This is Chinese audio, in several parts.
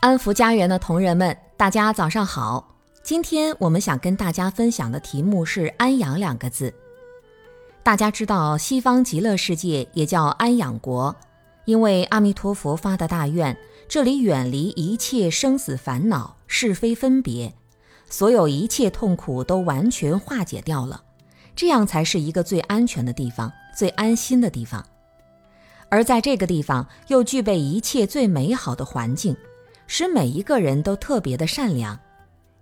安福家园的同仁们大家早上好。今天我们想跟大家分享的题目是“安养”两个字。大家知道，西方极乐世界也叫安养国，因为阿弥陀佛发的大愿，这里远离一切生死烦恼、是非分别，所有一切痛苦都完全化解掉了，这样才是一个最安全的地方、最安心的地方。而在这个地方，又具备一切最美好的环境。使每一个人都特别的善良，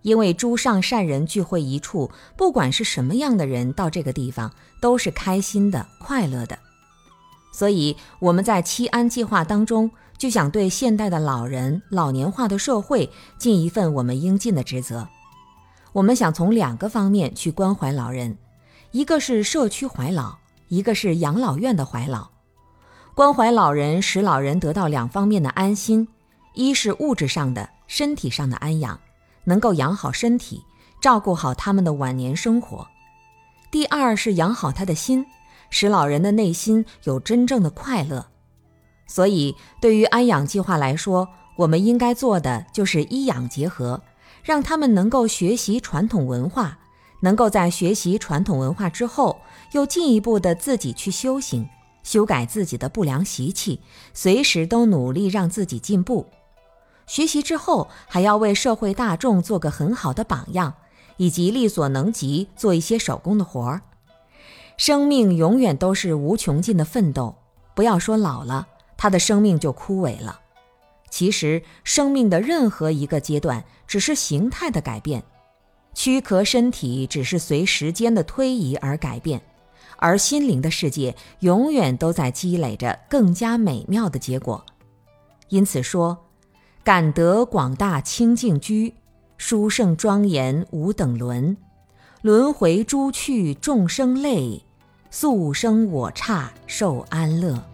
因为诸上善人聚会一处，不管是什么样的人到这个地方，都是开心的、快乐的。所以我们在七安计划当中，就想对现代的老人、老年化的社会尽一份我们应尽的职责。我们想从两个方面去关怀老人，一个是社区怀老，一个是养老院的怀老。关怀老人，使老人得到两方面的安心。一是物质上的、身体上的安养，能够养好身体，照顾好他们的晚年生活；第二是养好他的心，使老人的内心有真正的快乐。所以，对于安养计划来说，我们应该做的就是医养结合，让他们能够学习传统文化，能够在学习传统文化之后，又进一步的自己去修行，修改自己的不良习气，随时都努力让自己进步。学习之后，还要为社会大众做个很好的榜样，以及力所能及做一些手工的活儿。生命永远都是无穷尽的奋斗，不要说老了，他的生命就枯萎了。其实，生命的任何一个阶段，只是形态的改变，躯壳身体只是随时间的推移而改变，而心灵的世界永远都在积累着更加美妙的结果。因此说。感得广大清净居，殊胜庄严无等伦。轮回诸趣众生类，速生我刹受安乐。